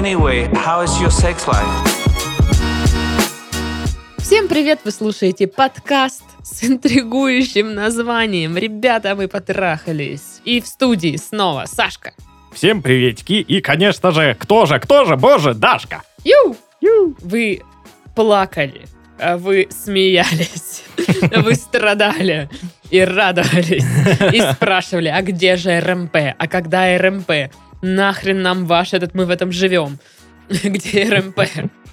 Anyway, how is your sex life? Всем привет! Вы слушаете подкаст с интригующим названием «Ребята, мы потрахались». И в студии снова Сашка. Всем приветики. И, конечно же, кто же, кто же, боже, Дашка. Ю! Ю! Вы плакали, а вы смеялись, вы страдали и радовались, и спрашивали, а где же РМП, а когда РМП, нахрен нам ваш этот, мы в этом живем, где РМП?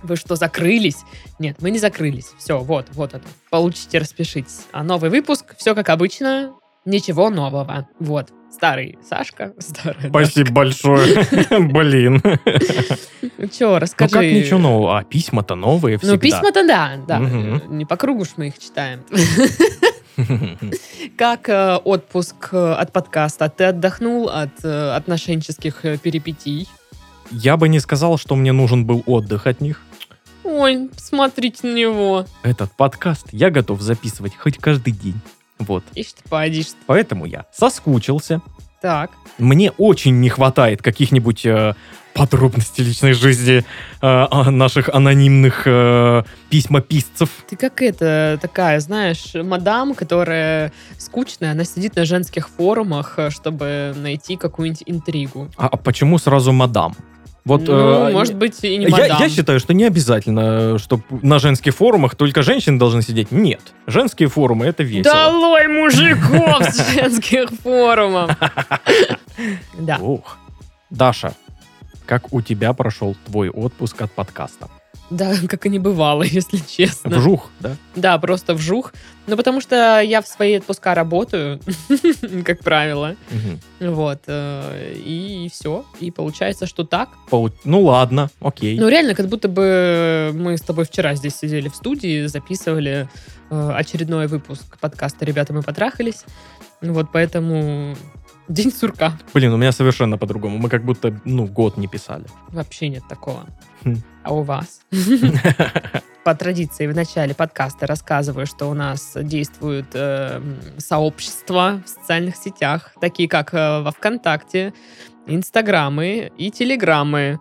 Вы что, закрылись? Нет, мы не закрылись. Все, вот, вот это. Получите, распишитесь. А новый выпуск, все как обычно, ничего нового. Вот. Старый Сашка, старая Спасибо большое. Блин. Че, Ну расскажи. как ничего нового? А письма-то новые всегда. Ну, письма-то да, да. Не по кругу ж мы их читаем. Как э, отпуск э, от подкаста? Ты отдохнул от э, отношенческих перипетий? Я бы не сказал, что мне нужен был отдых от них. Ой, смотрите на него. Этот подкаст я готов записывать хоть каждый день. Вот. Ишь ты, поодишь. ты. Поэтому я соскучился. Так. Мне очень не хватает каких-нибудь э, подробностей личной жизни э, а, наших анонимных э, письмописцев. Ты как это, такая, знаешь, мадам, которая скучная, она сидит на женских форумах, э, чтобы найти какую-нибудь интригу. А, а почему сразу мадам? Вот, ну, э, может быть, и не я, мадам. я считаю, что не обязательно, чтобы на женских форумах только женщины должны сидеть. Нет. Женские форумы это весело. Долой мужиков с женских форумов. Да. Ух. Даша, как у тебя прошел твой отпуск от подкаста? Да, как и не бывало, если честно. Вжух, да? Да, просто вжух. Ну, потому что я в свои отпуска работаю, как правило. Вот. э, И все. И получается, что так. Ну ладно, окей. Ну, реально, как будто бы мы с тобой вчера здесь сидели в студии, записывали э, очередной выпуск подкаста «Ребята, мы потрахались». Вот поэтому день сурка. Блин, у меня совершенно по-другому. Мы как будто, ну, год не писали. Вообще нет такого. Хм. А у вас? По традиции в начале подкаста рассказываю, что у нас действуют э, сообщества в социальных сетях, такие как э, во ВКонтакте, Инстаграмы и Телеграмы.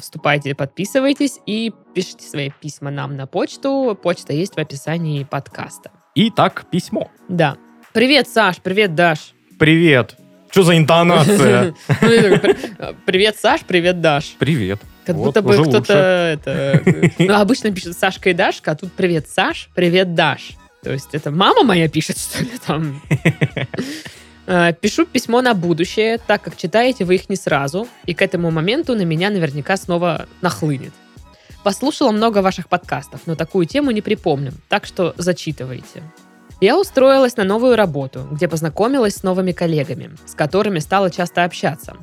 Вступайте, подписывайтесь и пишите свои письма нам на почту. Почта есть в описании подкаста. Итак, письмо. Да. Привет, Саш, привет, Даш. Привет. Что за интонация? Ну, я такой, «При- Привет, Саш, привет, Даш. Привет. Как Вот, будто бы кто-то это. Ну, обычно пишет Сашка и Дашка, а тут привет, Саш, привет, Даш. То есть это мама моя пишет, что ли, там? Э, Пишу письмо на будущее, так как читаете вы их не сразу, и к этому моменту на меня наверняка снова нахлынет. Послушала много ваших подкастов, но такую тему не припомню, так что зачитывайте. Я устроилась на новую работу, где познакомилась с новыми коллегами, с которыми стала часто общаться.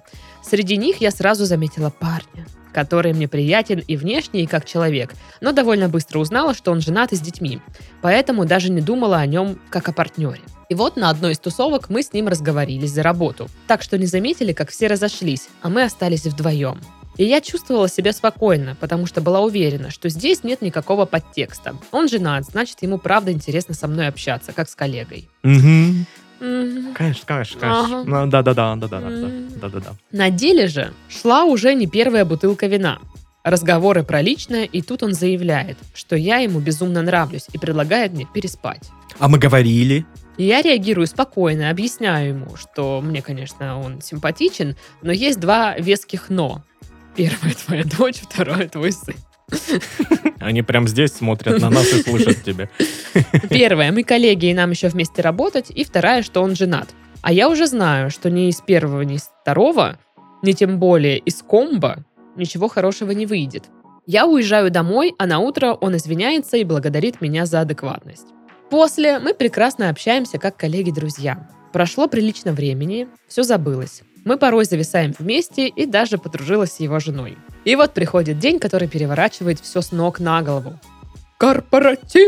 Среди них я сразу заметила парня, который мне приятен и внешне, и как человек, но довольно быстро узнала, что он женат и с детьми, поэтому даже не думала о нем как о партнере. И вот на одной из тусовок мы с ним разговорились за работу, так что не заметили, как все разошлись, а мы остались вдвоем. И я чувствовала себя спокойно, потому что была уверена, что здесь нет никакого подтекста. Он женат, значит, ему правда интересно со мной общаться, как с коллегой. Мгм. Мгм. Конечно, конечно, Ага. конечно. Ну, Да-да-да, да-да-да. Да-да-да. На деле же шла уже не первая бутылка вина. Разговоры про личное, и тут он заявляет, что я ему безумно нравлюсь и предлагает мне переспать. А мы говорили. Я реагирую спокойно, объясняю ему, что мне, конечно, он симпатичен, но есть два веских «но». Первое твоя дочь, второе твой сын. Они прям здесь смотрят на нас и слышат тебя. Первое, мы коллеги, и нам еще вместе работать. И вторая, что он женат. А я уже знаю, что ни из первого, ни из второго, ни тем более из комбо ничего хорошего не выйдет. Я уезжаю домой, а на утро он извиняется и благодарит меня за адекватность. После мы прекрасно общаемся как коллеги-друзья. Прошло прилично времени, все забылось. Мы порой зависаем вместе и даже подружилась с его женой. И вот приходит день, который переворачивает все с ног на голову. Корпоратив!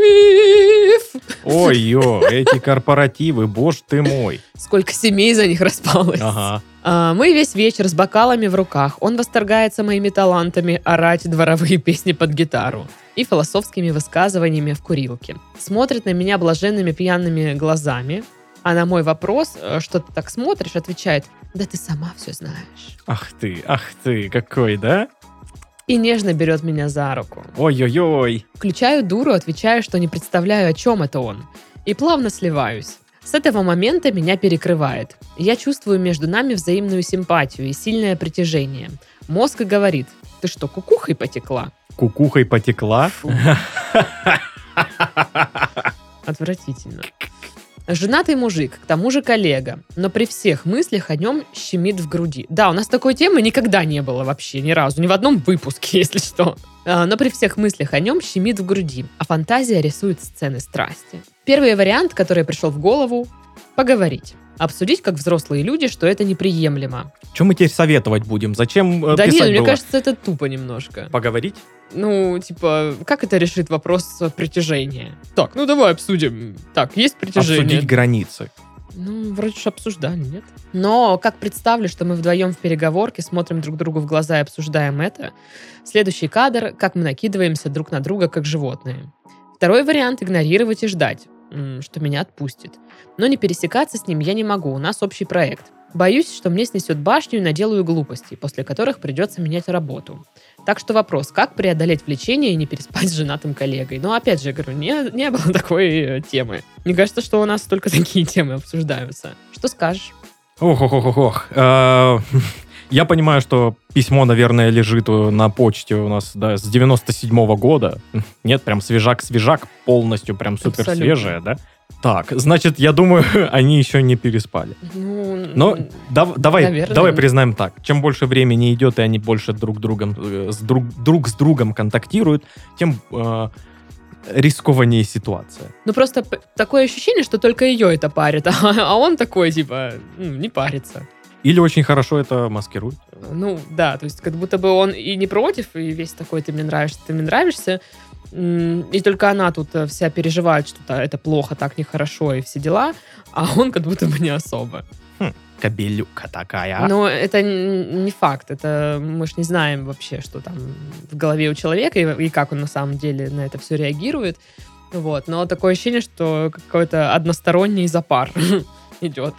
Ой-ё, эти корпоративы, боже ты мой. Сколько семей за них распалось. Ага. А, мы весь вечер с бокалами в руках. Он восторгается моими талантами орать дворовые песни под гитару и философскими высказываниями в курилке. Смотрит на меня блаженными пьяными глазами, а на мой вопрос, э, что ты так смотришь, отвечает, да ты сама все знаешь. Ах ты, ах ты, какой, да? и нежно берет меня за руку. Ой-ой-ой. Включаю дуру, отвечаю, что не представляю, о чем это он. И плавно сливаюсь. С этого момента меня перекрывает. Я чувствую между нами взаимную симпатию и сильное притяжение. Мозг говорит, ты что, кукухой потекла? Кукухой потекла. Отвратительно. Женатый мужик, к тому же коллега, но при всех мыслях о нем щемит в груди. Да, у нас такой темы никогда не было вообще, ни разу, ни в одном выпуске, если что. А, но при всех мыслях о нем щемит в груди, а фантазия рисует сцены страсти. Первый вариант, который пришел в голову – поговорить. Обсудить, как взрослые люди, что это неприемлемо. Что мы теперь советовать будем? Зачем э, да писать нет, мне было? кажется, это тупо немножко. Поговорить? Ну, типа, как это решит вопрос притяжения? Так, ну давай обсудим. Так, есть притяжение? Обсудить границы. Ну, вроде же обсуждали, нет? Но как представлю, что мы вдвоем в переговорке смотрим друг другу в глаза и обсуждаем это, следующий кадр, как мы накидываемся друг на друга, как животные. Второй вариант — игнорировать и ждать, что меня отпустит. Но не пересекаться с ним я не могу, у нас общий проект. Боюсь, что мне снесет башню и наделаю глупостей, после которых придется менять работу. Так что вопрос, как преодолеть влечение и не переспать с женатым коллегой? Ну, опять же, говорю, не, не было такой э, темы. Мне кажется, что у нас только такие темы обсуждаются. Что скажешь? Ох, Я понимаю, что письмо, наверное, лежит э, на почте у нас да, с 97 года. Нет, прям свежак-свежак, полностью прям супер Абсолютно. свежее, да? Так, значит, я думаю, они еще не переспали. Ну, Но дав- давай, Наверное. давай признаем так. Чем больше времени идет, и они больше друг, другом, э, с друг, друг с другом контактируют, тем э, рискованнее ситуация. ну, просто такое ощущение, что только ее это парит, а, а он такой, типа, не парится. Или очень хорошо это маскирует. Ну, да, то есть как будто бы он и не против, и весь такой, ты мне нравишься, ты мне нравишься, и только она тут э, вся переживает, что это плохо, так нехорошо и все дела, а он как будто бы не особо. Кобелюка такая. Но это не факт, это мы ж не знаем вообще, что там в голове у человека и, и как он на самом деле на это все реагирует. Вот, но такое ощущение, что какой-то односторонний запар идет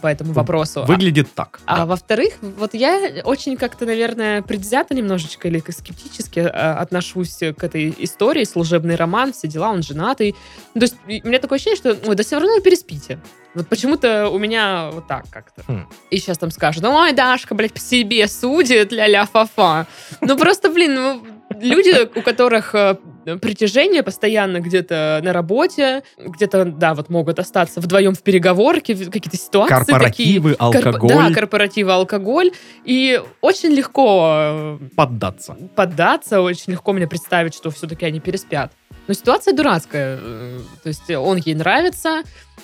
по этому вопросу. Выглядит так. А да. во-вторых, вот я очень как-то, наверное, предвзято немножечко или скептически э, отношусь к этой истории, служебный роман, все дела, он женатый. Ну, То есть у меня такое ощущение, что, ой, да все равно вы переспите. Вот почему-то у меня вот так как-то. Хм. И сейчас там скажут, ой, Дашка, блядь, по себе судит, ля-ля, фа-фа. Ну просто, блин, ну, люди, у которых э, притяжение постоянно где-то на работе, где-то, да, вот могут остаться вдвоем в переговорке, какие-то ситуации Корпоративы, такие. Корп- алкоголь. Да, корпоративы, алкоголь. И очень легко э, Поддаться. поддаться, очень легко мне представить, что все-таки они переспят. Но ситуация дурацкая. э, То есть он ей нравится,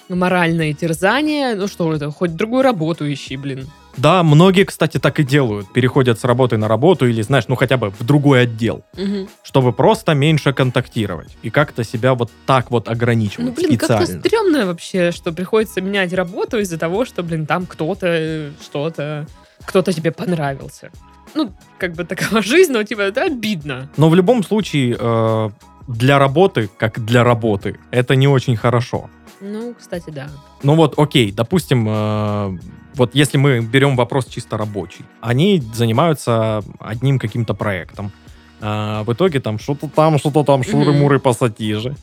моральное терзание. Ну что это, хоть другую работу ищи, блин. Да, многие, кстати, так и делают. Переходят с работы на работу или, знаешь, ну хотя бы в другой отдел, Мгм. чтобы просто меньше контактировать и как-то себя вот так вот ограничивать Ну, блин, как-то специально. стрёмно вообще, что приходится менять работу из-за того, что, блин, там кто-то, э, что-то, кто-то тебе понравился. Ну, как бы такова жизнь, но типа это обидно. Но в любом случае, э, для работы, как для работы, это не очень хорошо. Ну, кстати, да. Ну вот, окей, допустим, э, вот если мы берем вопрос чисто рабочий, они занимаются одним каким-то проектом. А в итоге там что-то там, что-то там, шуры-муры, пассатижи.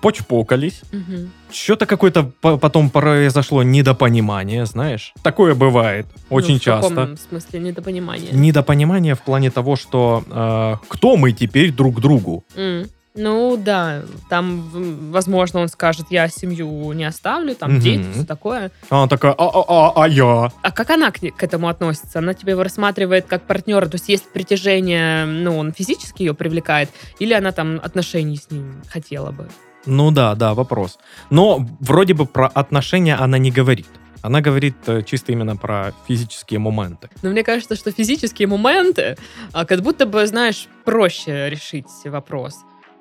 Почпокались. Мгм. Что-то какое-то по- потом произошло недопонимание, знаешь. Такое бывает очень Ну, в часто. каком смысле недопонимание? Недопонимание в плане того, что э, кто мы теперь друг другу. М. Ну да, там, возможно, он скажет, я семью не оставлю, там Мгм. дети, все такое. А Она такая, а-а-а, а я? А как она к, к этому относится? Она тебя его рассматривает как партнера, то есть есть притяжение, ну, он физически ее привлекает, или она там отношений с ним хотела бы? Ну да, да, вопрос. Но вроде бы про отношения она не говорит. Она говорит э, чисто именно про физические моменты. Но мне кажется, что физические моменты, а, как будто бы, знаешь, проще решить вопрос.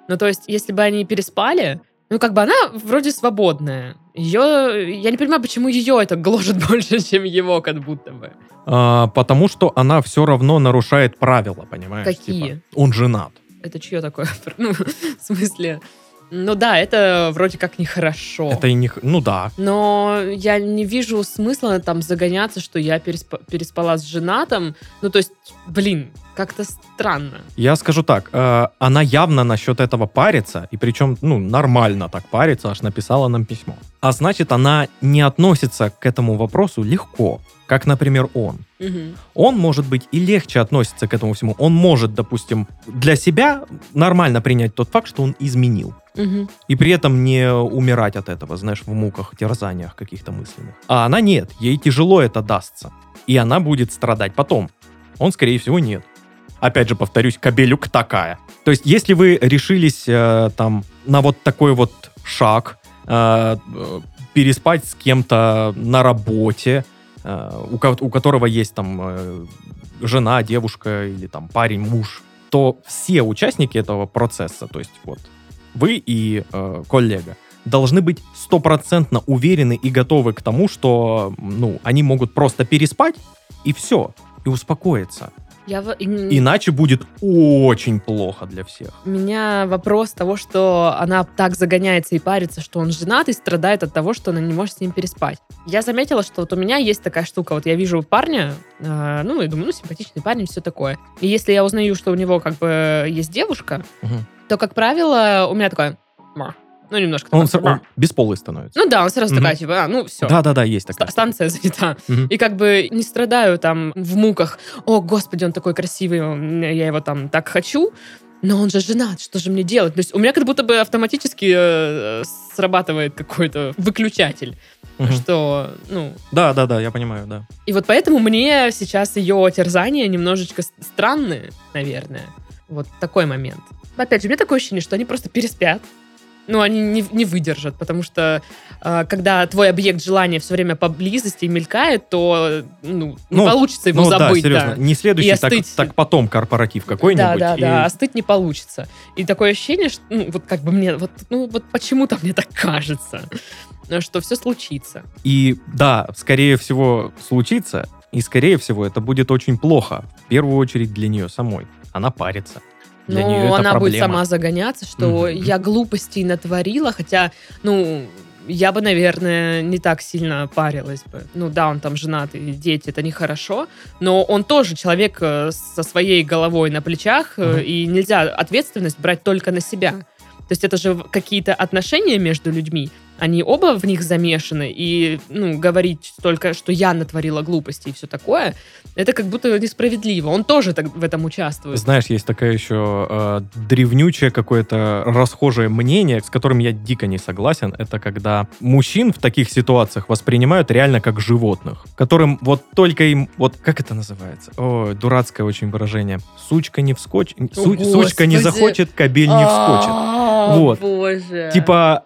Ну, то есть, если бы они переспали, ну, как бы она вроде свободная. Ее, я не понимаю, почему ее это гложет больше, чем его, как будто бы. А, потому что она все равно нарушает правила, понимаешь? Какие? Типа, он женат. Это чье такое? Ну, в смысле, Ну да, это вроде как нехорошо. Это и не... Ну да. Но я не вижу смысла там загоняться, что я переспа- переспала с женатым. Ну, то есть, блин, как-то странно. Я скажу так, э, она явно насчет этого парится, и причем, ну, нормально так парится, аж написала нам письмо. А значит, она не относится к этому вопросу легко, как, например, он. Мгм. Он, может быть, и легче относится к этому всему. Он может, допустим, для себя нормально принять тот факт, что он изменил. Мгм. И при этом не умирать от этого, знаешь, в муках, терзаниях каких-то мысленных. А она нет, ей тяжело это дастся. И она будет страдать потом. Он, скорее всего, нет. Опять же, повторюсь, кабелюк такая. То есть, если вы решились э, там на вот такой вот шаг, э, э, переспать с кем-то на работе, у, ко- у которого есть там э, жена, девушка или там парень, муж, то все участники этого процесса, то есть вот вы и э, коллега, должны быть стопроцентно уверены и готовы к тому, что ну, они могут просто переспать и все, и успокоиться. Я Иначе будет очень плохо для всех. У меня вопрос того, что она так загоняется и парится, что он женат и страдает от того, что она не может с ним переспать. Я заметила, что вот у меня есть такая штука. Вот я вижу парня, э, ну, и думаю, ну, симпатичный парень, все такое. И если я узнаю, что у него как бы есть девушка, Мгм. то, как правило, у меня такое... Ну, немножко. Он, такое, с- он бесполый становится. Ну да, он сразу Мгм. такая, типа, а, ну, все. Да-да-да, есть такая. Станция занята. Мгм. И как бы не страдаю там в муках. О, господи, он такой красивый, я его там так хочу. Но он же женат, что же мне делать? То есть у меня как будто бы автоматически э, срабатывает какой-то выключатель, Мгм. что, ну... Да-да-да, я понимаю, да. И вот поэтому мне сейчас ее терзания немножечко странные, наверное. Вот такой момент. Опять же, у меня такое ощущение, что они просто переспят. Ну, они не, не выдержат, потому что э, когда твой объект желания все время поблизости мелькает, то ну, не Ну, получится его ну да, забыть. серьезно, да. не следующий, И так, остыть. так потом корпоратив какой-нибудь. Да, да, и- да, остыть не получится. И такое ощущение, что, ну, вот как бы мне, вот, ну, вот почему-то мне так кажется, что все случится. И да, скорее всего случится, и скорее всего это будет очень плохо. В первую очередь для нее самой. Она парится. Для ну, нее это она будет проблема. сама загоняться, что Мгм. я глупостей натворила, хотя, ну, я бы, наверное, не так сильно парилась бы. Ну да, он там женат, и дети, это нехорошо, но он тоже человек э, со своей головой на плечах, Мгм. и нельзя ответственность брать только на себя. То есть это же какие-то отношения между людьми, они оба в них замешаны, и ну, говорить только, что я натворила глупости и все такое, это как будто несправедливо. Он тоже так в этом участвует. Знаешь, есть такое еще э, древнючее какое-то расхожее мнение, с которым я дико не согласен. Это когда мужчин в таких ситуациях воспринимают реально как животных, которым вот только им, вот как это называется? О, дурацкое очень выражение. Сучка не вскочит, су- сучка не захочет, кабель не вскочит. А, Вот. Боже. Типа,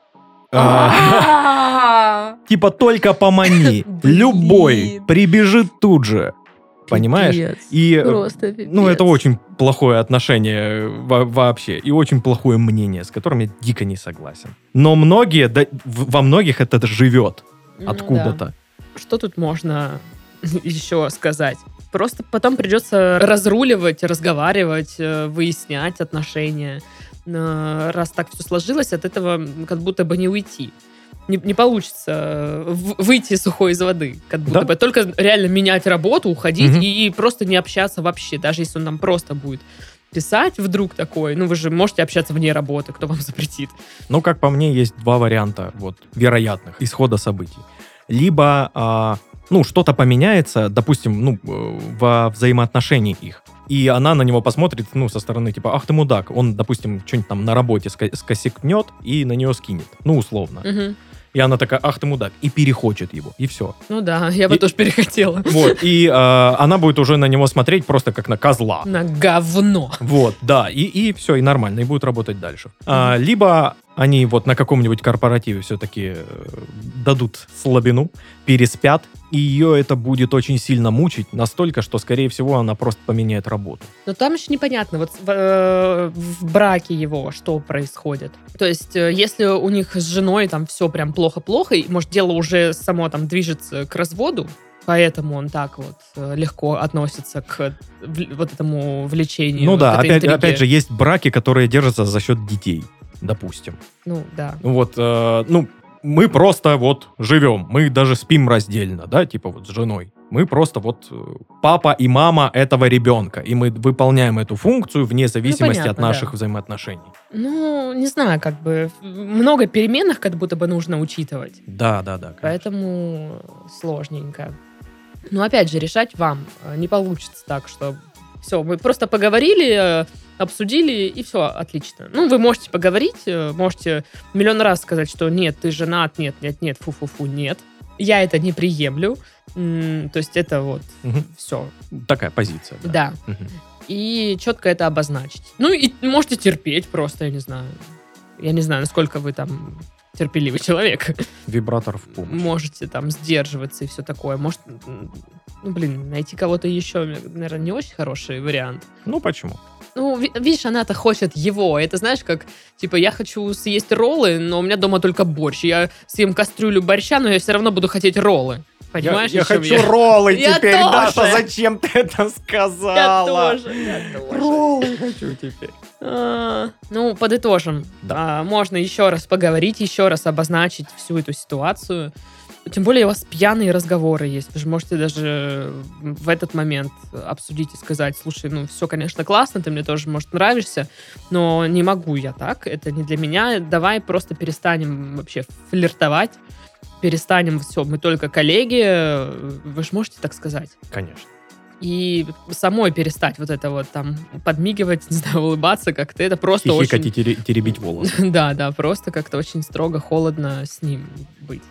типа только помани, любой прибежит тут же. Понимаешь? пипец. И, э, Просто ну, пипец. это очень плохое отношение во- вообще и очень плохое мнение, с которым я дико не согласен. Но многие, да, во многих это живет Ну откуда-то. да. Что тут можно еще сказать? Просто потом придется разруливать, разговаривать, э, выяснять отношения. Раз так все сложилось, от этого как будто бы не уйти. Не, не получится э, выйти сухой из воды, как будто Да. бы. Только реально менять работу, уходить Мгм. и, просто не общаться вообще. Даже если он нам просто будет писать вдруг такой, ну вы же можете общаться вне работы, кто вам запретит. Ну, как по мне, есть два варианта вот, вероятных исхода событий. Либо, а, ну, что-то поменяется, допустим, ну, э, во взаимоотношении их. И она на него посмотрит, ну, со стороны, типа, ах ты мудак. Он, допустим, что-нибудь там на работе скосякнет и на нее скинет. Ну, условно. Мгм. И она такая, ах ты мудак. И перехочет его. И все. Ну да, я бы И- тоже перехотела. Вот. И э, она будет уже на него смотреть просто как на козла. На говно. Вот, да, и, и все, и нормально, и будет работать дальше. А, либо они вот на каком-нибудь корпоративе все-таки дадут слабину, переспят, и ее это будет очень сильно мучить, настолько, что, скорее всего, она просто поменяет работу. Но там еще непонятно, вот в, э, в браке его что происходит. То есть, э, если у них с женой там все прям плохо-плохо, и, может, дело уже само там движется к разводу, поэтому он так вот э, легко относится к вот этому влечению. ну к да, опять, интриге. опять же, есть браки, которые держатся за счет детей. Допустим. Ну, да. Ну Вот, э, ну, мы просто вот живем, мы даже спим раздельно, да, типа вот с женой. Мы просто вот э, папа и мама этого ребенка, и мы выполняем эту функцию вне зависимости от понятно, да. наших взаимоотношений. Ну, не знаю, как бы много переменных как будто бы нужно учитывать. Да, да, да. конечно. Поэтому сложненько. Но опять же, решать вам э, не получится так, что все, мы просто поговорили, э, обсудили, и все, отлично. Ну, вы можете поговорить, э, можете миллион раз сказать, что нет, ты женат, нет, нет, нет, фу-фу-фу, нет. Я это не приемлю. То есть это вот Мгм. все. Такая позиция. Да. Да. Мгм. И четко это обозначить. Ну, и можете терпеть просто, я не знаю. Я не знаю, насколько вы там терпеливый человек. Вибратор в помощь. Можете там сдерживаться и все такое. Может, ну, блин, найти кого-то еще, наверное, не очень хороший вариант. Ну, почему? Ну, ви- видишь, она-то хочет его. Это знаешь, как, типа, я хочу съесть роллы, но у меня дома только борщ. Я съем кастрюлю борща, но я все равно буду хотеть роллы. Понимаешь, я, я хочу роллы Я теперь, тоже. Даша, зачем ты это Я сказала? тоже, я тоже. Роллы хочу теперь. А, Ну, подытожим. Да. А, Можно еще раз поговорить, еще раз обозначить всю эту ситуацию. Тем более у вас пьяные разговоры есть. Вы же можете даже в этот момент обсудить и сказать, слушай, ну все, конечно, классно, ты мне тоже, может, нравишься, но не могу я так, это не для меня. Давай просто перестанем вообще флиртовать, перестанем все, мы только коллеги. Вы же можете так сказать Конечно. И самой перестать вот это вот там подмигивать, не знаю, улыбаться как-то. Это просто Хихикать очень... и тере- теребить волосы. Да, да, просто как-то очень строго, холодно с ним быть.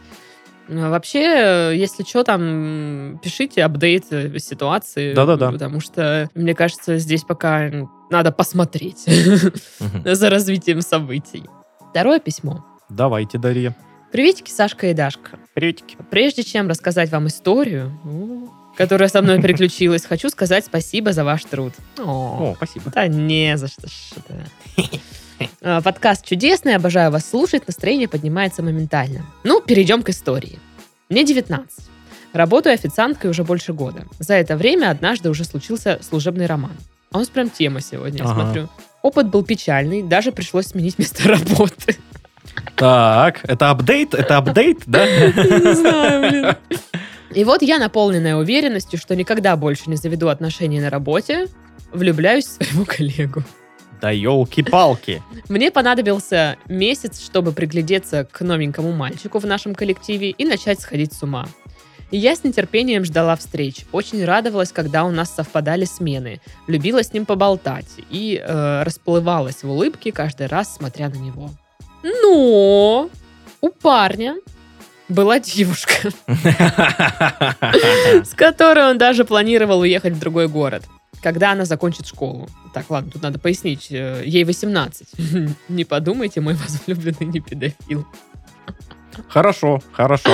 А Вообще, если что, там пишите апдейт э, ситуации. Да-да-да. Потому что, мне кажется, здесь пока надо посмотреть за развитием событий. Второе письмо. Давайте, Дарья. Приветики, Сашка и Дашка. Приветики. Прежде чем рассказать вам историю, ну, которая со мной приключилась, хочу сказать спасибо за ваш труд. О, спасибо. да не за что. ж это. А, Подкаст чудесный, обожаю вас слушать, настроение поднимается моментально. Ну, перейдем к истории. Мне 19. Работаю официанткой уже больше года. За это время однажды уже случился служебный роман. А у нас прям тема сегодня, я Ага. смотрю. Опыт был печальный, даже пришлось сменить место работы. Так, это апдейт? Это апдейт, да? Не знаю, блин. И вот я, наполненная уверенностью, что никогда больше не заведу отношения на работе, влюбляюсь в своего коллегу. Да елки-палки. Мне понадобился месяц, чтобы приглядеться к новенькому мальчику в нашем коллективе и начать сходить с ума. И я с нетерпением ждала встреч. Очень радовалась, когда у нас совпадали смены. Любила с ним поболтать и э, расплывалась в улыбке каждый раз, смотря на него. Но у парня была девушка, с которой он даже планировал уехать в другой город, когда она закончит школу. Так, ладно, тут надо пояснить. э, Ей 18. Не подумайте, мой возлюбленный не педофил. Хорошо, хорошо.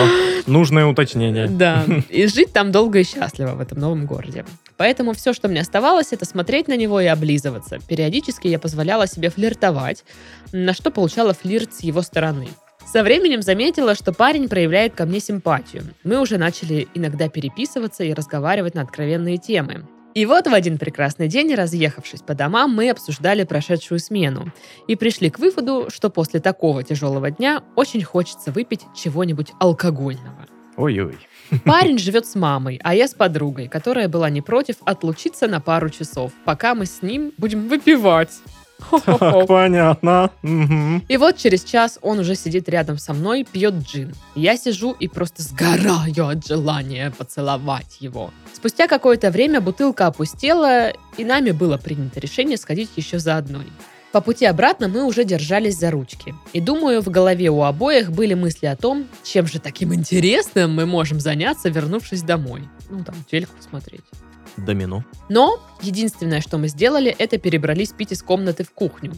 Нужное уточнение. Да, и жить там долго и счастливо в этом новом городе. Поэтому все, что мне оставалось, это смотреть на него и облизываться. Периодически я позволяла себе флиртовать, на что получала флирт с его стороны. Со временем заметила, что парень проявляет ко мне симпатию. Мы уже начали иногда переписываться и разговаривать на откровенные темы. И вот в один прекрасный день, разъехавшись по домам, мы обсуждали прошедшую смену и пришли к выводу, что после такого тяжелого дня очень хочется выпить чего-нибудь алкогольного. Ой-ой. Парень живет с мамой, а я с подругой, которая была не против отлучиться на пару часов, пока мы с ним будем выпивать. Хо-хо-хо. Понятно. Мгм. И вот через час он уже сидит рядом со мной, пьет джин. Я сижу и просто сгораю от желания поцеловать его. Спустя какое-то время бутылка опустела, и нами было принято решение сходить еще за одной. По пути обратно мы уже держались за ручки. И думаю, в голове у обоих были мысли о том, чем же таким интересным мы можем заняться, вернувшись домой. Ну, там, телек посмотреть. Домино. Но единственное, что мы сделали, это перебрались пить из комнаты в кухню,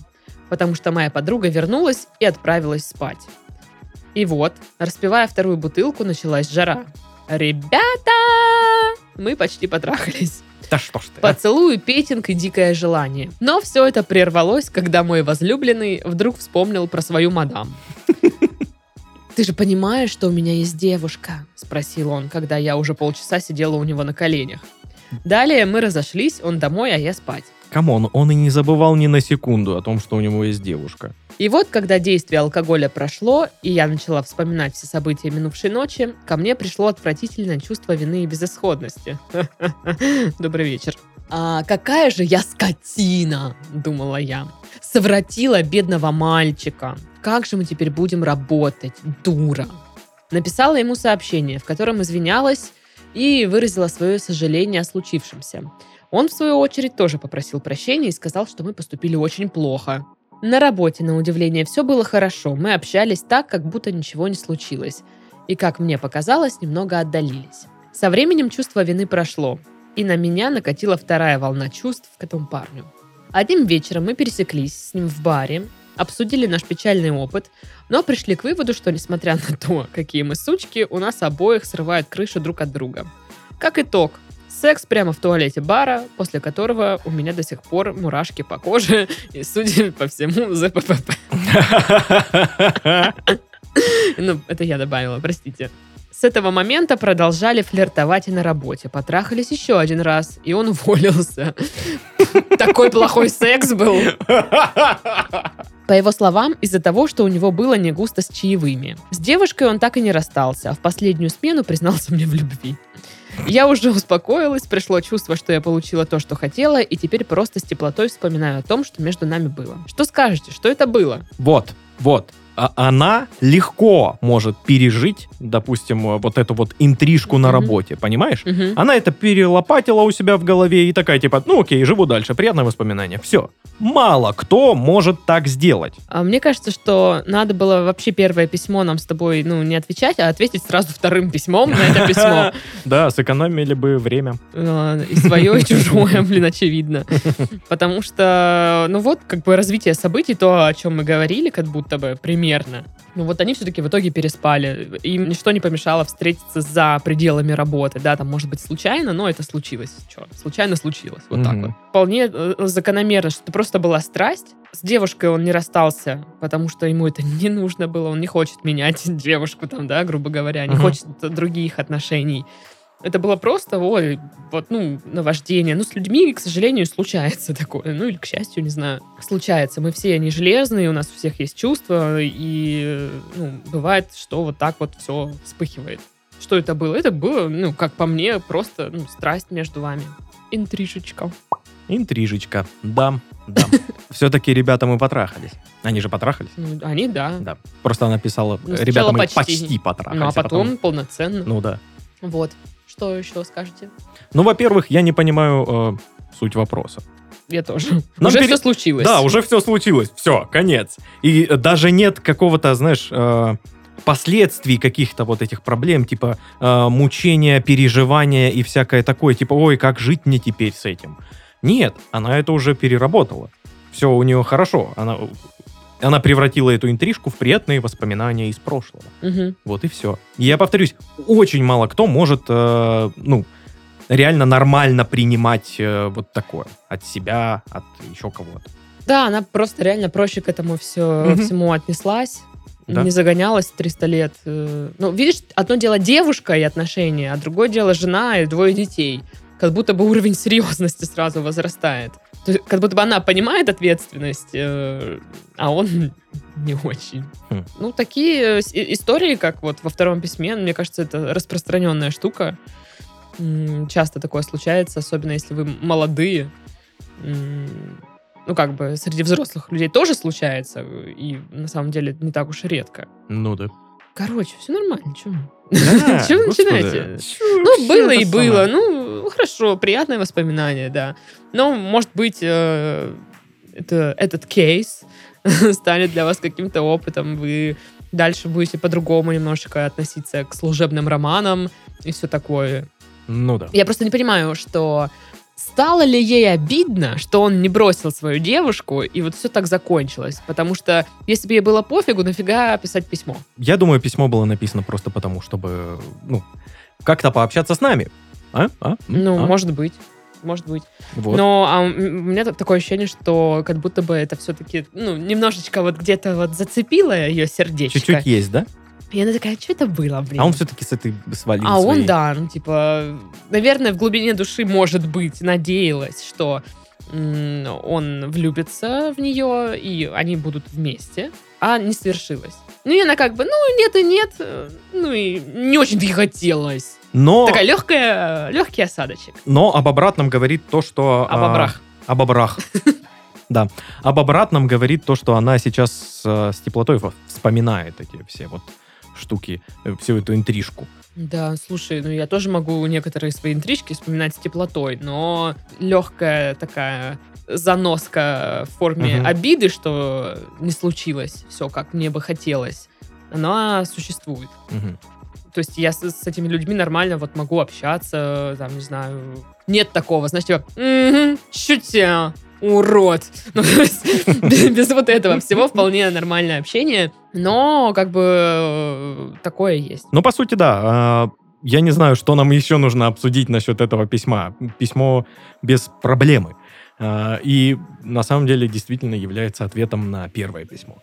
потому что моя подруга вернулась и отправилась спать. И вот, распивая вторую бутылку, началась жара. Ребята! Мы почти потрахались. Да что ж ты. а? Поцелуй, петинг и дикое желание. Но все это прервалось, когда мой возлюбленный вдруг вспомнил про свою мадам. «Ты же понимаешь, что у меня есть девушка?» – спросил он, когда я уже полчаса сидела у него на коленях. Далее мы разошлись, он домой, а я спать. Come on, он и не забывал ни на секунду о том, что у него есть девушка. И вот, когда действие алкоголя прошло, и я начала вспоминать все события минувшей ночи, ко мне пришло отвратительное чувство вины и безысходности. Добрый вечер. А какая же я скотина, думала я. Совратила бедного мальчика. Как же мы теперь будем работать, дура? Написала ему сообщение, в котором извинялась и выразила свое сожаление о случившемся. Он, в свою очередь, тоже попросил прощения и сказал, что мы поступили очень плохо. На работе, на удивление, все было хорошо. Мы общались так, как будто ничего не случилось. И, как мне показалось, немного отдалились. Со временем чувство вины прошло, и на меня накатила вторая волна чувств к этому парню. Одним вечером мы пересеклись с ним в баре, обсудили наш печальный опыт, но пришли к выводу, что несмотря на то, какие мы сучки, у нас обоих срывают крышу друг от друга. Как итог, секс прямо в туалете бара, после которого у меня до сих пор мурашки по коже и, судя по всему, ЗППП. Ну, это я добавила, простите. С этого момента продолжали флиртовать и на работе. Потрахались еще один раз, и он уволился. Такой плохой секс был. По его словам, из-за того, что у него было не густо с чаевыми. С девушкой он так и не расстался, а в последнюю смену признался мне в любви. Я уже успокоилась, пришло чувство, что я получила то, что хотела, и теперь просто с теплотой вспоминаю о том, что между нами было. Что скажете, что это было? Вот, вот. А она легко может пережить, допустим, вот эту вот интрижку на Мгм. работе, понимаешь? Мгм. Она это перелопатила у себя в голове и такая типа, ну окей, живу дальше, приятное воспоминание, все. Мало кто может так сделать. А Мне кажется, что надо было вообще первое письмо нам с тобой, ну, не отвечать, а ответить сразу вторым письмом на это письмо. Да, сэкономили бы время. Э, И свое, и чужое, блин, очевидно. Потому что, ну вот, как бы развитие событий, то, о чем мы говорили, как будто бы примерно. Ну вот они все-таки в итоге переспали. Им ничто не помешало встретиться за пределами работы. Да, там, может быть, случайно, но это случилось. Че, случайно случилось. Вот так Мгм. вот. Вполне э, закономерно, что это просто была страсть. С девушкой он не расстался, потому что ему это не нужно было. Он не хочет менять девушку там, да, грубо говоря, не Мгм. хочет других отношений. Это было просто, ой, вот, ну, наваждение. Ну, с людьми, к сожалению, случается такое. Ну, или, к счастью, не знаю, случается. Мы все не железные, у нас у всех есть чувства, и, ну, бывает, что вот так вот все вспыхивает. Что это было? Это было, ну, как по мне, просто, ну, страсть между вами. Интрижечка. Интрижечка. Да, да. Все-таки ребята мы потрахались. Они же потрахались? Ну, они, да. Да. Просто она писала, Ну, ребята мы почти. почти, потрахались. Ну, а потом полноценно. Ну да. Вот. Что еще скажете? Ну, во-первых, я не понимаю э, суть вопроса. Я тоже. Нам Уже пере- все случилось. Да, уже все случилось. Все, конец. И даже нет какого-то, знаешь, э, последствий каких-то вот этих проблем, типа э, мучения, переживания и всякое такое, типа, ой, как жить мне теперь с этим? Нет, она это уже переработала. Все у нее хорошо. Она, она превратила эту интрижку в приятные воспоминания из прошлого. Мгм. Вот и все. Я повторюсь, очень мало кто может, э, ну, реально нормально принимать э, вот такое от себя, от еще кого-то. Да, она просто реально проще к этому все, Мгм. всему отнеслась. Да. Не загонялась 300 лет. Э, Ну, видишь, одно дело девушка и отношения, а другое дело жена и двое детей. Как будто бы уровень серьезности сразу возрастает. То есть, как будто бы она понимает ответственность, э, а он не очень. Хм. Ну, такие э, и- истории, как вот во втором письме, мне кажется, это распространенная штука. Часто такое случается, особенно если вы молодые. Ну, как бы среди взрослых людей тоже случается, и на самом деле не так уж и редко. Ну да. Короче, все нормально, что? Да, Чего вы начинаете? Ну, было и было. Ну, хорошо, приятное воспоминание, да. Но, может быть, э, это, этот кейс станет для вас каким-то опытом. Вы дальше будете по-другому немножечко относиться к служебным романам и все такое. Ну да. Я просто не понимаю, что стало ли ей обидно, что он не бросил свою девушку, и вот все так закончилось. Потому что если бы ей было пофигу, нафига писать письмо? Я думаю, письмо было написано просто потому, чтобы, ну, как-то пообщаться с нами. А? А? Ну, А? может быть. Может быть. Вот. Но а, у меня так- такое ощущение, что как будто бы это все-таки, ну, немножечко вот где-то вот зацепило ее сердечко. Чуть-чуть есть, да? И она такая, что это было, блин? А он все-таки с этой свалил А он, своей. да, ну, типа, наверное, в глубине души, может быть, надеялась, что он влюбится в нее, и они будут вместе, а не свершилось. Ну, и она как бы, ну, нет и нет, э, ну, и не очень-то и хотелось. Но, Такая легкая, легкий осадочек. но об обратном говорит то, что... Об а, обрах. Об обрах. Да. Об обратном говорит то, что она сейчас э, с теплотой вспоминает эти все вот штуки, э, всю эту интрижку. Да, слушай, ну я тоже могу некоторые свои интрижки вспоминать с теплотой, но легкая такая заноска в форме Мгм. обиды, что не случилось все, как мне бы хотелось, она существует. Мгм. То есть я с, с этими людьми нормально вот могу общаться, там, не знаю, нет такого, знаешь, типа, угу, шутя, урод. Ну, то есть без, без вот этого всего вполне нормальное общение, но как бы э, такое есть. Ну, по сути, да. а, Я не знаю, что нам еще нужно обсудить насчет этого письма. Письмо без проблемы. А, И на самом деле действительно является ответом на первое письмо.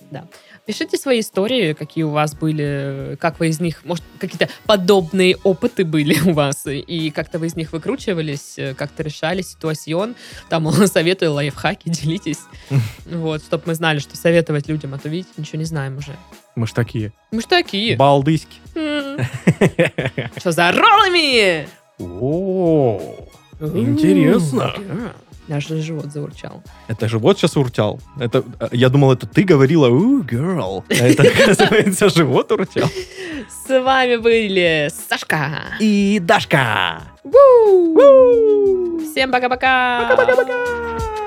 Пишите свои истории, какие у вас были, как вы из них, может, какие-то подобные опыты были у вас, и как-то вы из них выкручивались, как-то решали ситуацион. Там советую лайфхаки, делитесь. Вот, чтобы мы знали, что советовать людям, а то, видите, ничего не знаем уже. Мы ж такие Мы ж такие. балдыськи. Что за роллами? О, Интересно. Даже живот заурчал. Это же вот сейчас урчал. Это, э, я думал, это ты говорила, у, girl. А это, оказывается, живот урчал. С вами были Сашка. И Дашка. Всем пока-пока. Пока-пока.